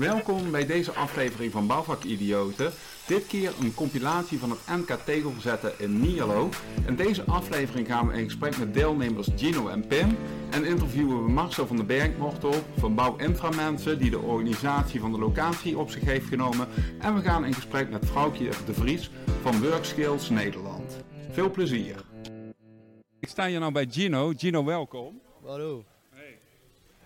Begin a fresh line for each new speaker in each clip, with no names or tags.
Welkom bij deze aflevering van Bouwvakidioten. Dit keer een compilatie van het NK Tegelzetten in Nierlo. In deze aflevering gaan we in gesprek met deelnemers Gino en Pim. En interviewen we Marcel van den Bergmortel van Bouw Inframensen die de organisatie van de locatie op zich heeft genomen. En we gaan in gesprek met Vrouwtje de Vries van Workskills Nederland. Veel plezier. Ik sta hier nou bij Gino. Gino, welkom.
Hallo.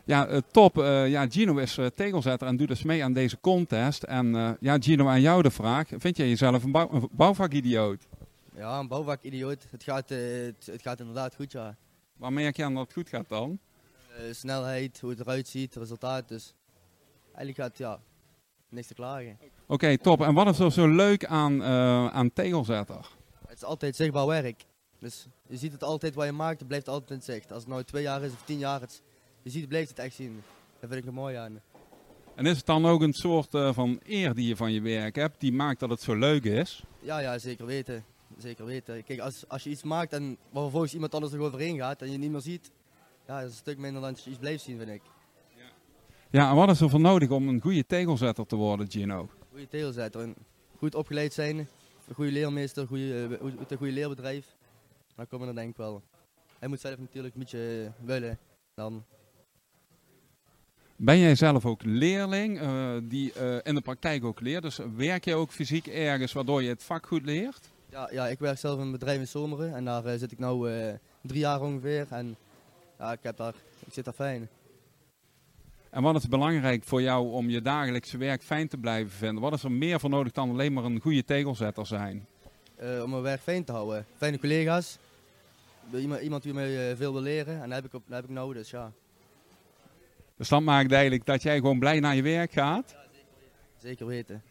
Ja, uh, top. Uh, ja, Gino is uh, tegelzetter en doet dus mee aan deze contest. En ja, Gino, aan jou de vraag. Vind jij jezelf een, bouw, een bouwvakidioot?
Ja, een bouwvakidioot. Het gaat, het, het, gaat inderdaad goed, ja.
Waar merk je aan dat het goed gaat dan?
snelheid, hoe het eruit ziet, resultaat. Dus eigenlijk gaat ja, niks te klagen.
Oké, okay, top. En wat is er zo leuk aan, aan tegelzetter?
Het is altijd zichtbaar werk. Dus je ziet het altijd wat je maakt, het blijft altijd in zicht. Als het nou twee jaar is of tien jaar, het, je ziet, blijft het echt zien. Dat vind ik er mooi aan.
En is het dan ook een soort uh, van eer die je van je werk hebt, die maakt dat het zo leuk is?
Ja, ja zeker weten. Zeker weten. Kijk, als, als je iets maakt en waar vervolgens iemand anders er overheen gaat en je niet meer ziet, ja, dat is een stuk minder dan als je iets blijft zien, vind ik.
Ja. ja, en wat is er voor nodig om een goede tegelzetter te worden, Gino?
Goede tegelzetter. Goed opgeleid zijn, een goede leermeester, goede, uh, een goede leerbedrijf. Dan komen we er denk ik wel. Hij moet zelf natuurlijk een beetje willen. Dan
ben jij zelf ook leerling uh, die uh, in de praktijk ook leert? Dus werk je ook fysiek ergens waardoor je het vak goed leert?
Ja, ja ik werk zelf in een bedrijf in Zomeren en daar uh, zit ik nu drie jaar ongeveer. En ja, ik, heb daar, ik zit daar fijn.
En wat is belangrijk voor jou om je dagelijkse werk fijn te blijven vinden? Wat is er meer voor nodig dan alleen maar een goede tegelzetter zijn?
om mijn werk fijn te houden. Fijne collega's. Iemand, iemand die mij veel wil leren en dat heb ik, op, dat heb ik nodig, dus ja.
Dus dat maakt eigenlijk dat jij gewoon blij naar je werk gaat?
Zeker weten.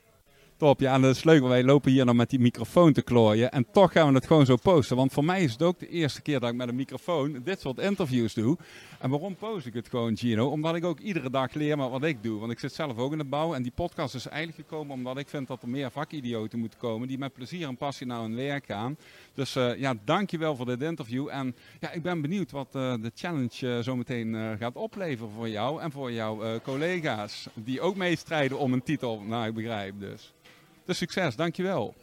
Top, ja, en dat is leuk, wij lopen hier nog met die microfoon te klooien. En toch gaan we het gewoon zo posten. Want voor mij is het ook de eerste keer dat ik met een microfoon dit soort interviews doe. En waarom post ik het gewoon, Gino? Omdat ik ook iedere dag leer met wat ik doe. Want ik zit zelf ook in de bouw. En die podcast is eigenlijk gekomen omdat ik vind dat er meer vakidioten moeten komen. Die met plezier en passie naar hun werk gaan. Dus uh, ja, dankjewel voor dit interview. En ja, ik ben benieuwd wat uh, de challenge uh, zometeen gaat opleveren voor jou en voor jouw collega's. Die ook meestrijden om een titel, nou ik begrijp dus. Dus succes, dankjewel.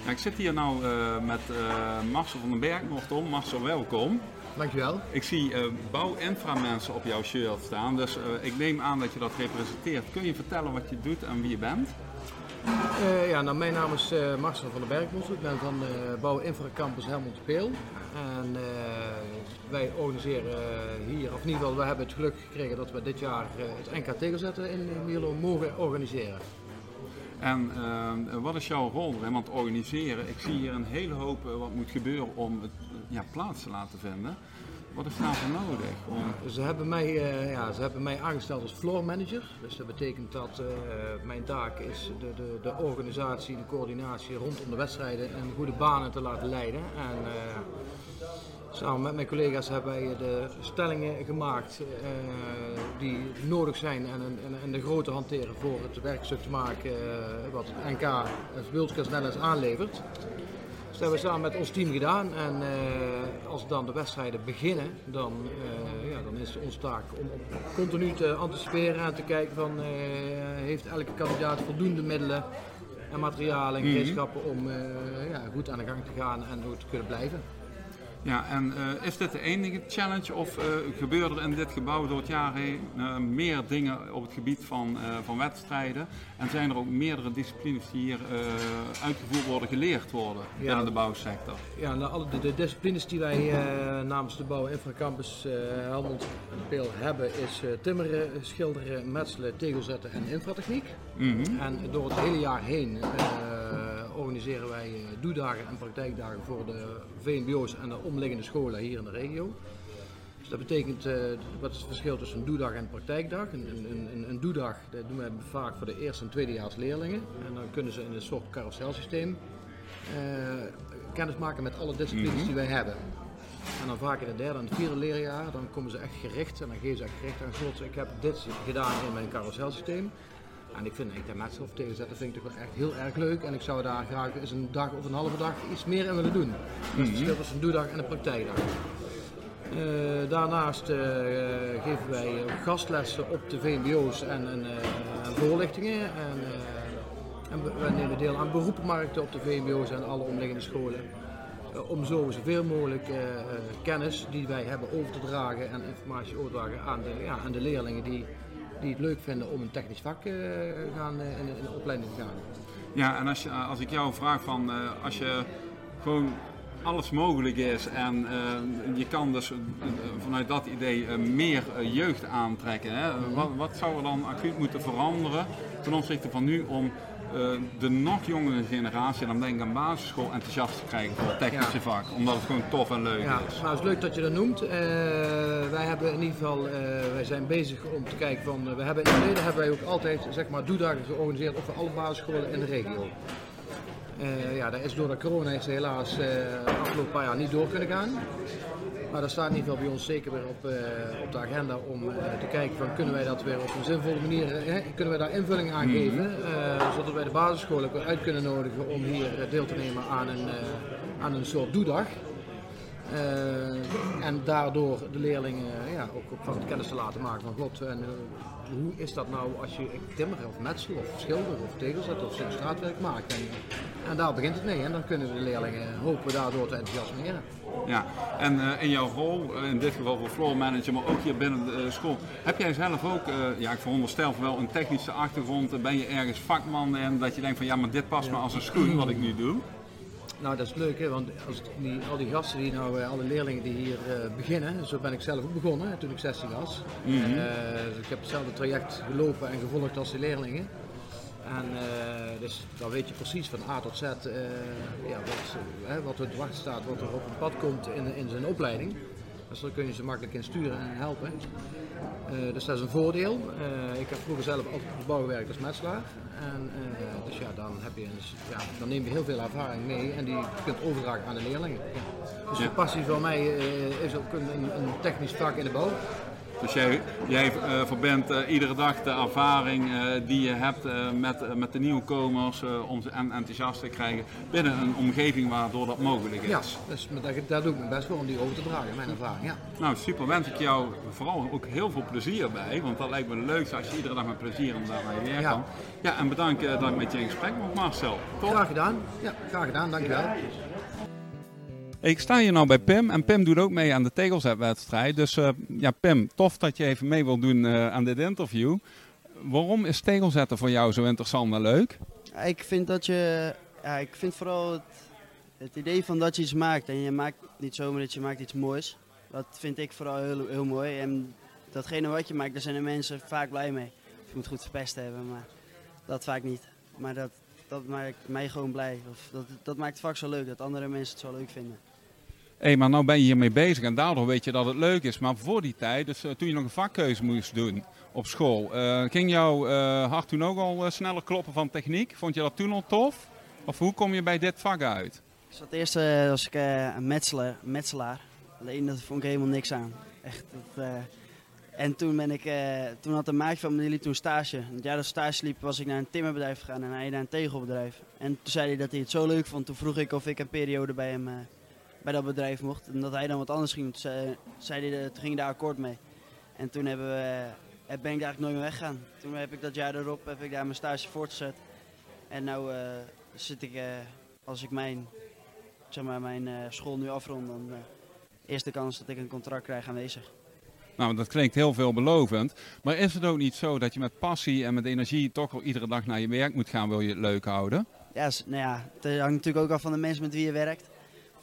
Nou, ik zit hier nou uh, met uh, Marcel van den Berg, nogtom. Marcel, welkom.
Dankjewel.
Ik zie uh, bouw-infra-mensen op jouw shirt staan, dus ik neem aan dat je dat representeert. Kun je vertellen wat je doet en wie je bent?
Ja, nou, mijn naam is Marcel van den Berg. Ik ben van Bouw-Infra Campus Helmond Peel. En wij organiseren hier, of in ieder geval, we hebben het geluk gekregen dat we dit jaar het NK tegelzetten in Mierlo mogen organiseren.
En uh, wat is jouw rol erin? Want organiseren, ik zie hier een hele hoop uh, wat moet gebeuren om het ja, plaats te laten vinden. Wat is daarvoor nodig?
Ze, hebben mij, uh, ja, ze hebben mij aangesteld als floor manager. Dus dat betekent dat mijn taak is de, de, de organisatie, de coördinatie rondom de wedstrijden en goede banen te laten leiden. En, Samen met mijn collega's hebben wij de stellingen gemaakt die nodig zijn en, en, en, de grote hanteren voor het werkstuk te maken wat het NK, het World Netherlands aanlevert. Dat hebben we samen met ons team gedaan en uh, als dan de wedstrijden beginnen, dan, ja, dan is het onze taak om continu te anticiperen en te kijken van heeft elke kandidaat voldoende middelen en materialen en mhm. gereedschappen om ja, goed aan de gang te gaan en goed te kunnen blijven.
Ja, en uh, is dit de enige challenge of uh, gebeuren er in dit gebouw door het jaar heen uh, meer dingen op het gebied van, van wedstrijden? En zijn er ook meerdere disciplines die hier uitgevoerd worden, geleerd worden ja. binnen de bouwsector?
Ja, nou, alle de, de, disciplines die wij namens de Bouw Infracampus Helmond Peel hebben is timmeren, schilderen, metselen, tegelzetten en infratechniek. Mm -hmm. En door het hele jaar heen organiseren wij eh, doedagen en praktijkdagen voor de VMBO's en de omliggende scholen hier in de regio. Dus dat betekent, uh, wat is het verschil tussen een doedag en een praktijkdag? Een, een, een, een doedag dat doen wij vaak voor de eerste en tweedejaars leerlingen. En dan kunnen ze in een soort carouselsysteem uh, kennis maken met alle disciplines mm -hmm. die wij hebben. En dan vaak in het derde en het vierde leerjaar, dan komen ze echt gericht en dan geven ze echt gericht aan slot. Ik heb dit gedaan in mijn carouselsysteem. En ik vind ik dat of tegenzetten vind ik toch wel echt heel erg leuk. En ik zou daar graag eens een dag of een halve dag iets meer in willen doen. Dat is het verschil tussen een doedag en een praktijkdag. daarnaast geven wij gastlessen op de VMBO's en, en voorlichtingen. En, en we nemen deel aan beroepenmarkten op de VMBO's en alle omliggende scholen. Eh, om zo zoveel mogelijk kennis die wij hebben over te dragen en informatie over te dragen aan de, ja, aan de leerlingen die, die het leuk vinden om een technisch vak uh, gaan, in, in, de opleiding te gaan.
Ja, en als, je, als ik jou vraag van als je gewoon alles mogelijk is en je kan dus vanuit dat idee meer jeugd aantrekken. Hè? Wat, wat, zou er dan acuut moeten veranderen ten opzichte van nu om eh, de nog jongere generatie, dan denk ik aan basisschool, enthousiast te krijgen voor het technische vak. Omdat het gewoon tof en leuk
ja,
is.
Nou, het is leuk dat je dat noemt. Uh, wij hebben in ieder geval, uh, wij zijn bezig om te kijken van, we hebben in het verleden hebben wij ook altijd zeg maar doedagen georganiseerd over alle basisscholen in de regio. ja, dat is door de corona is helaas de afgelopen paar jaar niet door kunnen gaan. Maar dat staat in ieder geval bij ons zeker weer op, uh, op de agenda om uh, te kijken van kunnen wij dat weer op een zinvolle manier, hè, kunnen wij daar invulling aan mhm. geven, zodat wij de basisscholen ook uit kunnen nodigen om hier deel te nemen aan een, aan een soort doedag. en daardoor de leerlingen ja, ook, ook van kennis te laten maken van god, en, hoe is dat nou als je timmer of metsel of schilder of tegelzet of straatwerk maakt. En, en daar begint het mee en dan kunnen we de leerlingen hopen daardoor te enthousiasmeren.
Ja, en uh, in jouw rol, uh, in dit geval voor floor manager, maar ook hier binnen de uh, school, heb jij zelf ook, ja ik veronderstel wel een technische achtergrond, ben je ergens vakman en dat je denkt van ja maar dit past me als een schoen wat ik nu doe?
Nou, dat is leuk, hè? want als die, al die gasten, die nou, alle leerlingen die hier beginnen, zo ben ik zelf ook begonnen toen ik 16 was. Mm -hmm. dus ik heb hetzelfde traject gelopen en gevolgd als de leerlingen. En uh, dus dan weet je precies van A tot Z uh, ja, wat, uh, wat er te wachten staat, wat er op een pad komt in, in zijn opleiding. Dus daar kun je ze makkelijk in sturen en helpen. dus dat is een voordeel. ik heb vroeger zelf altijd op de bouw gewerkt als metselaar. En, dus ja, dan, heb je ja, dan neem je heel veel ervaring mee en die je kunt overdragen aan de leerlingen. Ja. Dus de passie van mij is ook een, een technisch vak in de bouw.
Dus jij, jij uh, verbindt uh, iedere dag de ervaring uh, die je hebt met, met de nieuwkomers om ze enthousiast te krijgen binnen een omgeving waardoor dat mogelijk is.
Ja, dus daar, doe ik mijn best voor om die over te dragen, mijn ervaring. Ja.
Nou super, wens ik jou vooral ook heel veel plezier bij, want dat lijkt me leuk als je iedere dag met plezier om daar naar je werk kan. Ja, en bedankt dat ik met je in gesprek mocht Marcel.
Top. Graag gedaan, ja, graag gedaan, dankjewel.
Ik sta hier nou bij Pim en Pim doet ook mee aan de tegelzetwedstrijd. Dus uh, ja, Pim, tof dat je even mee wilt doen uh, aan dit interview. Waarom is tegelzetten voor jou zo interessant en leuk?
ik vind dat je, ja, ik vind vooral het, het, idee van dat je iets maakt en je maakt niet zomaar dat je maakt iets moois. Dat vind ik vooral heel, heel mooi. En datgene wat je maakt, daar zijn de mensen vaak blij mee. Je moet goed verpest hebben, maar dat vaak niet. Maar dat, dat maakt mij gewoon blij. Of dat, dat maakt het vak zo leuk, dat andere mensen het zo leuk vinden
hey, maar nou ben je hiermee bezig en daardoor weet je dat het leuk is. Maar voor die tijd, dus uh, toen je nog een vakkeuze moest doen op school, uh, ging jouw uh, hart toen ook al sneller kloppen van techniek? Vond je dat toen al tof? Of hoe kom je bij dit vak uit?
Ik zat eerst als ik een metselaar, metselaar. Alleen dat vond ik helemaal niks aan. Echt, dat, en toen, ben ik, toen had een maatje van toen stage. Het jaar dat stage liep was ik naar een timmerbedrijf gegaan en hij naar een tegelbedrijf. En toen zei hij dat hij het zo leuk vond. Toen vroeg ik of ik een periode bij hem bij dat bedrijf mocht. En dat hij dan wat anders ging doen, zei, zei toen ging daar akkoord mee. En toen hebben we, eh, ben ik daar eigenlijk nooit meer weggegaan. Toen heb ik dat jaar erop heb ik daar mijn stage voortgezet. En nu uh, zit ik, uh, als ik mijn, zeg maar, mijn uh, school nu afrond, dan eerste kans dat ik een contract krijg aanwezig.
Nou, dat klinkt heel veelbelovend. Maar is het ook niet zo dat je met passie en met energie toch wel iedere dag naar je werk moet gaan, wil je het leuk houden?
Ja, nou ja, het hangt natuurlijk ook af van de mensen met wie je werkt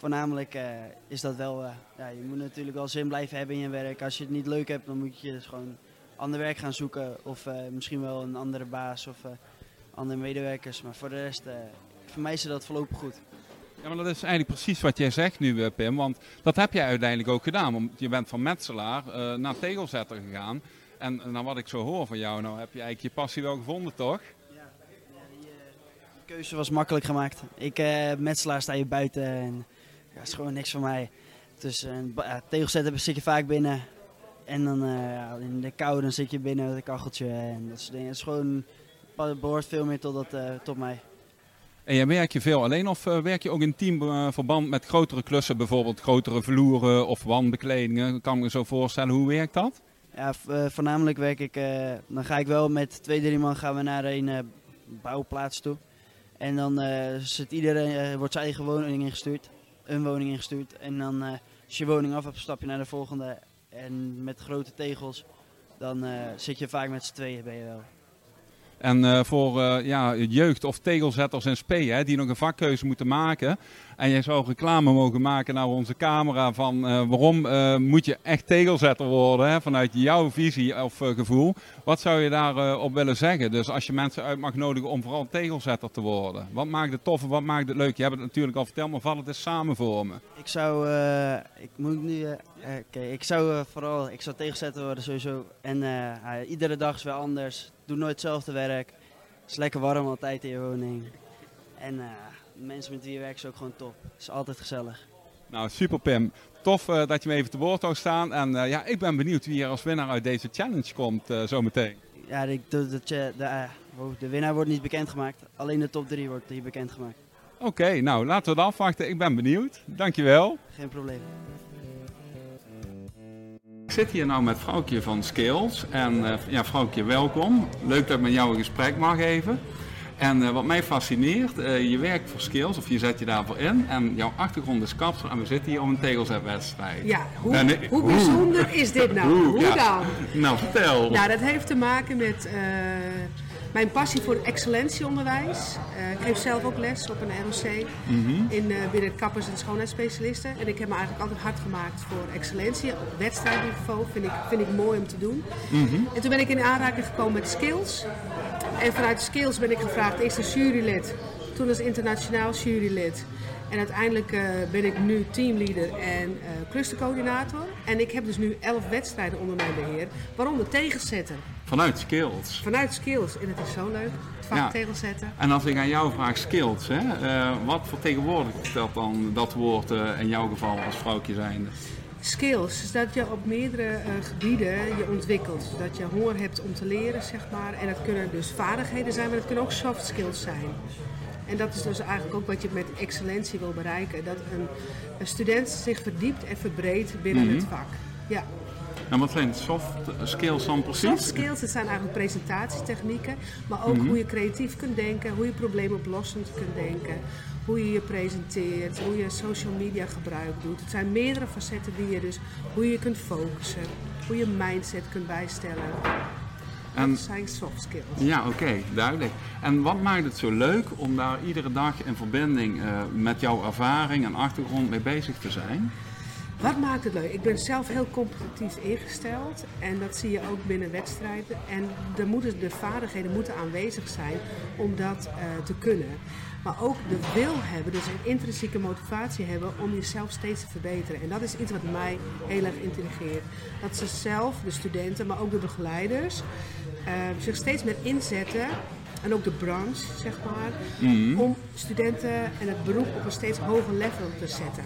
voornamelijk uh, is dat wel, uh, ja, je moet natuurlijk wel zin blijven hebben in je werk. Als je het niet leuk hebt, dan moet je dus gewoon ander werk gaan zoeken. Of uh, misschien wel een andere baas of andere medewerkers. Maar voor de rest, voor mij is dat voorlopig goed.
Ja, maar dat is eigenlijk precies wat jij zegt nu, Pim. Want dat heb jij uiteindelijk ook gedaan. Want je bent van metselaar naar tegelzetter gegaan. En naar wat ik zo hoor van jou, nou heb je eigenlijk je passie wel gevonden, toch? Ja,
die keuze was makkelijk gemaakt. Ik, metselaar sta je buiten en ja, is gewoon niks voor mij. Dus uh, ja, tegelzetten zit je vaak binnen. En dan uh, in de kou dan zit je binnen met een kacheltje en dat soort dingen. Het is gewoon, behoort veel meer tot, dat, uh, tot mij.
En jij werk je veel alleen of werk je ook in teamverband met grotere klussen, bijvoorbeeld grotere vloeren of wandbekledingen? Kan ik me zo voorstellen, hoe werkt dat?
Ja, voornamelijk werk ik, dan ga ik wel met twee, drie man gaan we naar een bouwplaats toe. En dan zit iedereen, wordt zijn eigen woning ingestuurd, een woning ingestuurd. En dan als je woning af hebt, stap je naar de volgende. En met grote tegels, dan zit je vaak met z'n tweeën ben je wel.
En uh, voor uh, ja, jeugd of tegelzetters en spee, die nog een vakkeuze moeten maken. En jij zou reclame mogen maken naar onze camera van uh, waarom moet je echt tegelzetter worden hè, vanuit jouw visie of gevoel. Wat zou je daarop op willen zeggen? Dus als je mensen uit mag nodigen om vooral tegelzetter te worden. Wat maakt het tof en wat maakt het leuk? Je hebt het natuurlijk al verteld, maar vat het eens samen voor me.
Ik zou, ik moet nu, okay, ik zou vooral, ik zou tegelzetter worden sowieso. En iedere dag is weer anders doe nooit hetzelfde werk. Het is lekker warm altijd in je woning. En uh, mensen met wie je werkt is ook gewoon top. Het is altijd gezellig.
Nou, super Pim. Tof uh, dat je me even te woord zou staan. En uh, ja, ik ben benieuwd wie er als winnaar uit deze challenge komt zometeen.
Ja, de, de, de, de, winnaar wordt niet bekendgemaakt. Alleen de top 3 wordt hier bekendgemaakt.
Oké, nou laten we het afwachten. Ik ben benieuwd. Dankjewel.
Geen probleem.
Ik zit hier nou met vrouwtje van Skills. En uh, ja, vrouwtje, welkom. Leuk dat ik met jou een gesprek mag even. En uh, wat mij fascineert, uh, je werkt voor Skills, of je zet je daarvoor in. En jouw achtergrond is kapsel en we zitten hier om een tegelzetwedstrijd.
Ja, hoe, nee, hoe bijzonder is dit nou? Hoe, hoe dan?
Nou, vertel.
Nou, dat heeft te maken met mijn passie voor excellentie-onderwijs. Uh, ik geef zelf ook les op een ROC mm in, uh, binnen kappers- en schoonheidsspecialisten. En ik heb me eigenlijk altijd hard gemaakt voor excellentie. Op wedstrijdniveau vind ik, vind ik mooi om te doen. Mhm. En toen ben ik in aanraking gekomen met skills. En vanuit skills ben ik gevraagd eerst als jurylid, toen als internationaal jurylid. En uiteindelijk uh, ben ik nu teamleader en uh, clustercoördinator. En ik heb dus nu elf wedstrijden onder mijn beheer, waaronder tegenzetten.
Vanuit skills?
Vanuit skills. En het is zo leuk, het vak ja. tegenzetten.
En als ik aan jou vraag skills, hè, uh, wat vertegenwoordigt stelt dan dat woord in jouw geval als vrouwtje zijnde?
Skills is dat je op meerdere gebieden je ontwikkelt. Dat je honger hebt om te leren, zeg maar. En dat kunnen dus vaardigheden zijn, maar dat kunnen ook soft skills zijn. En dat is dus eigenlijk ook wat je met excellentie wil bereiken. Dat een, een student zich verdiept en verbreedt binnen het mhm. vak. Ja.
Nou, wat zijn soft skills dan precies?
Soft skills, dat zijn eigenlijk presentatietechnieken. Maar ook mhm. hoe je creatief kunt denken, hoe je probleemoplossend kunt denken. Hoe je je presenteert, hoe je social media gebruik doet. Het zijn meerdere facetten die je dus, hoe je kunt focussen, hoe je mindset kunt bijstellen. En, dat zijn soft skills.
Ja, oké, duidelijk. En wat maakt het zo leuk om daar iedere dag in verbinding uh, met jouw ervaring en achtergrond mee bezig te zijn?
Wat maakt het leuk? Ik ben zelf heel competitief ingesteld en dat zie je ook binnen wedstrijden. En de, moeten, de vaardigheden moeten aanwezig zijn om dat uh, te kunnen. Maar ook de wil hebben, dus een intrinsieke motivatie hebben om jezelf steeds te verbeteren. En dat is iets wat mij heel erg intrigeert. Dat ze zelf, de studenten, maar ook de begeleiders, uh, zich steeds meer inzetten en ook de branche, zeg maar, mhm. om studenten en het beroep op een steeds hoger level te zetten,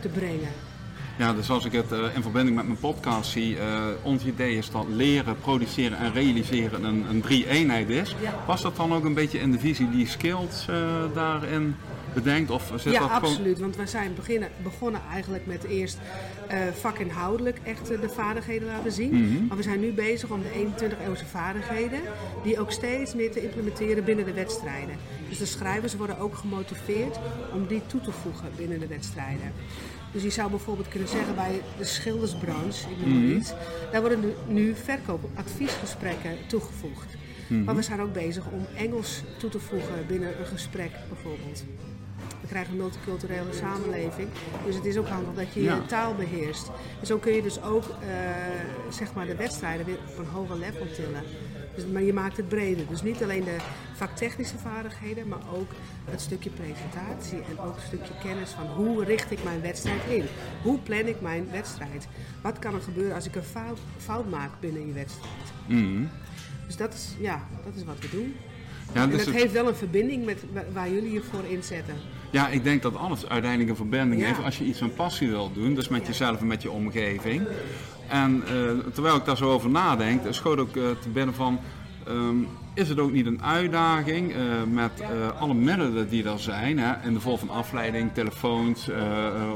te brengen.
Ja, dus als ik het uh, in verbinding met mijn podcast zie, uh, ons idee is dat leren, produceren en realiseren een, een drie-eenheid is. Ja. Past dat dan ook een beetje in de visie die Skills uh, daarin bedenkt? Of
zit ja, dat absoluut. Want we zijn beginnen, begonnen eigenlijk met eerst vakinhoudelijk echt de vaardigheden laten zien. Mhm. Maar we zijn nu bezig om de 21 eeuwse vaardigheden, die ook steeds meer te implementeren binnen de wedstrijden. Dus de schrijvers worden ook gemotiveerd om die toe te voegen binnen de wedstrijden. Dus je zou bijvoorbeeld kunnen zeggen bij de schildersbranche, ik noem mm iets, daar worden nu, nu verkoopadviesgesprekken toegevoegd. Mhm. Maar we zijn ook bezig om Engels toe te voegen binnen een gesprek bijvoorbeeld. We krijgen een multiculturele samenleving, dus het is ook handig dat je je taal beheerst. En zo kun je dus ook uh, zeg maar de wedstrijden weer op een hoger level tillen. Dus, maar je maakt het breder. Dus niet alleen de vaktechnische vaardigheden, maar ook het stukje presentatie en ook een stukje kennis van hoe richt ik mijn wedstrijd in? Hoe plan ik mijn wedstrijd? Wat kan er gebeuren als ik een fout, fout maak binnen je wedstrijd? Mhm. Dus dat is, ja, dat is wat we doen. Ja, dus en het, heeft wel een verbinding met waar jullie je voor inzetten.
Ja, ik denk dat alles uiteindelijk een verbinding heeft als je iets van passie wil doen. Dus met jezelf en met je omgeving. En uh, terwijl ik daar zo over nadenk, schoot ook uh, te binnen van Ehm, is het ook niet een uitdaging uh, met uh, alle middelen die er zijn, hè, in de vorm van afleiding, telefoons, uh,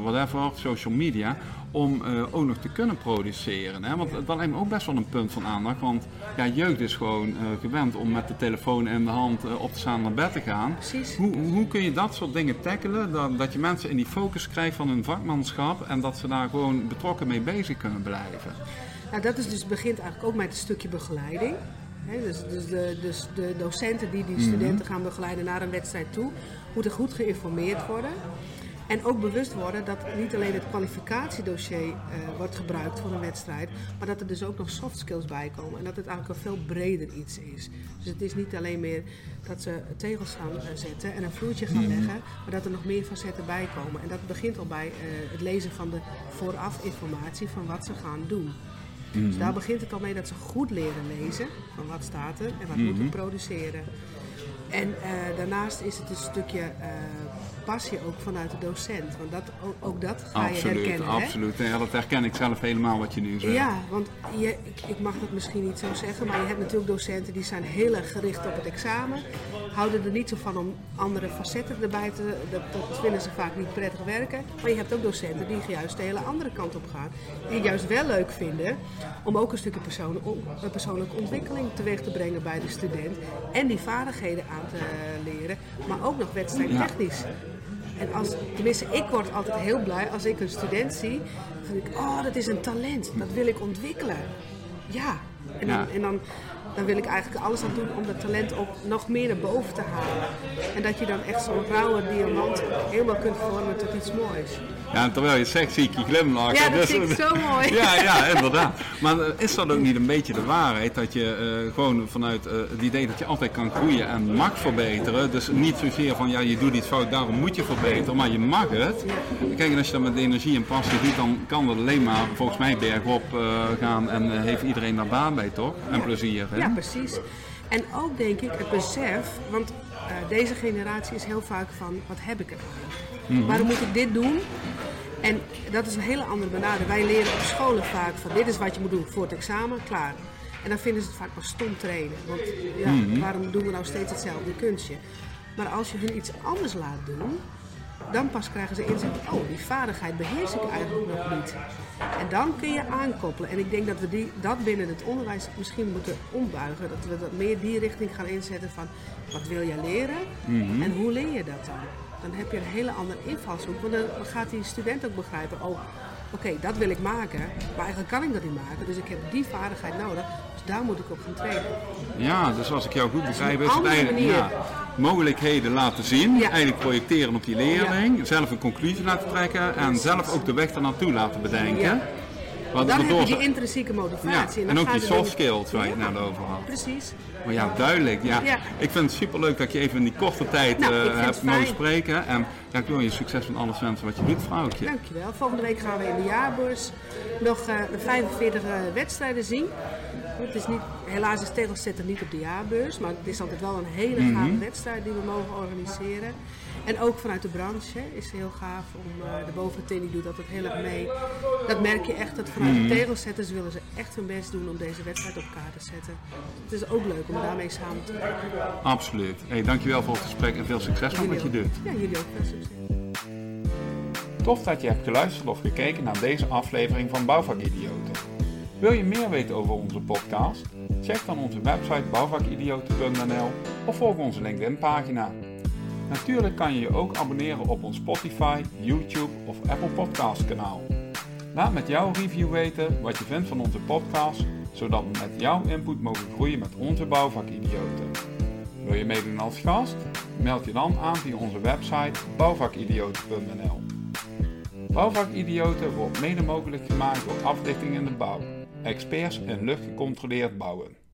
whatever, social media, om ook nog te kunnen produceren? Hè? Want dat lijkt me ook best wel een punt van aandacht, want ja, jeugd is gewoon gewend om met de telefoon in de hand op te staan naar bed te gaan.
Precies.
Hoe, hoe kun je dat soort dingen tackelen, dat, dat je mensen in die focus krijgt van hun vakmanschap en dat ze daar gewoon betrokken mee bezig kunnen blijven?
Nou, dat is dus, begint eigenlijk ook met een stukje begeleiding dus, dus, de, dus de docenten die die studenten gaan begeleiden naar een wedstrijd toe, moeten goed geïnformeerd worden. En ook bewust worden dat niet alleen het kwalificatiedossier uh, wordt gebruikt voor een wedstrijd, maar dat er dus ook nog soft skills bij komen. En dat het eigenlijk een veel breder iets is. Dus het is niet alleen meer dat ze tegels gaan eh, zetten en een vloertje gaan leggen, maar dat er nog meer facetten bij komen. En dat begint al bij uh, het lezen van de vooraf informatie van wat ze gaan doen. Dus daar begint het al mee dat ze goed leren lezen van wat staat er en wat mm moeten produceren. En uh, daarnaast is het een stukje uh, passie ook vanuit de docent. Want dat, ook, ook dat ga
absoluut,
je herkennen.
Absoluut, ja, dat herken ik zelf helemaal wat je nu zegt.
Ja, want je, ik, ik, mag dat misschien niet zo zeggen, maar je hebt natuurlijk docenten die zijn heel erg gericht op het examen. Houden er niet zo van om andere facetten erbij te... Dat, dat vinden ze vaak niet prettig werken. Maar je hebt ook docenten die juist de hele andere kant op gaan. Die het juist wel leuk vinden om ook een stukje persoonlijke ontwikkeling teweeg te brengen bij de student. En die vaardigheden aan te leren, maar ook nog wedstrijdtechnisch. Ja. En als, tenminste, ik word altijd heel blij als ik een student zie. Dan denk ik, oh, dat is een talent. Dat wil ik ontwikkelen. Ja. En dan, en dan, dan wil ik eigenlijk alles aan doen om dat talent ook nog meer naar boven te halen. En dat je dan echt zo'n rauwe diamant helemaal kunt vormen tot iets moois.
Ja, terwijl je het zegt, zie ik je glimlachen.
Ja, dat dus, vind ik zo mooi.
Ja, ja, inderdaad. Maar uh, is dat ook niet een beetje de waarheid? Dat je uh, gewoon vanuit uh, het idee dat je altijd kan groeien en mag verbeteren. Dus niet zozeer van, ja, je doet iets fout, daarom moet je verbeteren. Maar je mag het. Kijk, en als je dat met energie en passie doet, dan kan dat alleen maar volgens mij bergop gaan. En heeft iedereen daar baan bij, toch? En plezier. Hè?
Ja, precies. En ook denk ik het besef, want deze generatie is heel vaak van, wat heb ik er Mm -hmm. Waarom moet ik dit doen? En dat is een hele andere benadering. Wij leren op scholen vaak van dit is wat je moet doen voor het examen, klaar. En dan vinden ze het vaak maar stom trainen. Want ja, mm -hmm. waarom doen we nou steeds hetzelfde kunstje? Maar als je hun iets anders laat doen, dan pas krijgen ze inzicht. Oh, die vaardigheid beheers ik eigenlijk nog niet. En dan kun je aankoppelen. En ik denk dat we die, dat binnen het onderwijs misschien moeten ombuigen. Dat we dat meer die richting gaan inzetten van wat wil je leren mm -hmm. en hoe leer je dat dan? dan heb je een hele andere invalshoek. Want dan gaat die student ook begrijpen, oh, oké, dat wil ik maken, maar eigenlijk kan ik dat niet maken. Dus ik heb die vaardigheid nodig, dus daar moet ik op gaan trainen.
Ja, dus als ik jou goed begrijp, is het eigenlijk ja, mogelijkheden laten zien, ja. eigenlijk projecteren op die leerling, ja. zelf een conclusie laten trekken en zelf ook de weg er naartoe laten bedenken.
Dan heb je die intrinsieke motivatie.
en, en ook die soft skills waar je het net over had.
Precies.
Maar ja, duidelijk. Ja. Ik vind het superleuk dat je even in die korte tijd nou, uh, hebt mogen spreken. En ja, ik wil je succes met alles wensen wat je doet, vrouwtje.
Dankjewel. Volgende week gaan we in de jaarbeurs nog uh, 45 uh, wedstrijden zien. Het is niet, helaas is tegelzetter niet op de jaarbeurs, maar het is altijd wel een hele gave mm -hmm. wedstrijd die we mogen organiseren. En ook vanuit de branche is het heel gaaf om uh, de boventeen die doet dat het heel erg mee. Dat merk je echt dat vanuit de tegelzetters willen ze echt hun best doen om deze wedstrijd op kaart te zetten. Het is ook leuk om daarmee samen te werken.
Absoluut. Hey, dankjewel voor het gesprek en veel succes met wat je doet.
Ja, jullie ook veel succes.
Tof dat je hebt geluisterd of gekeken naar deze aflevering van Bouwvakidioten. Wil je meer weten over onze podcast? Check dan onze website bouwvakidioten.nl of volg onze LinkedIn pagina. Natuurlijk kan je je ook abonneren op ons Spotify, YouTube of Apple Podcast kanaal. Laat met jouw review weten wat je vindt van onze podcast, zodat we met jouw input mogen groeien met onze bouwvakidioten. Wil je meedoen als gast? Meld je dan aan via onze website bouwvakidioten.nl. Bouwvakidioten wordt mede mogelijk gemaakt door Aflichting in de Bouw, experts in luchtgecontroleerd bouwen.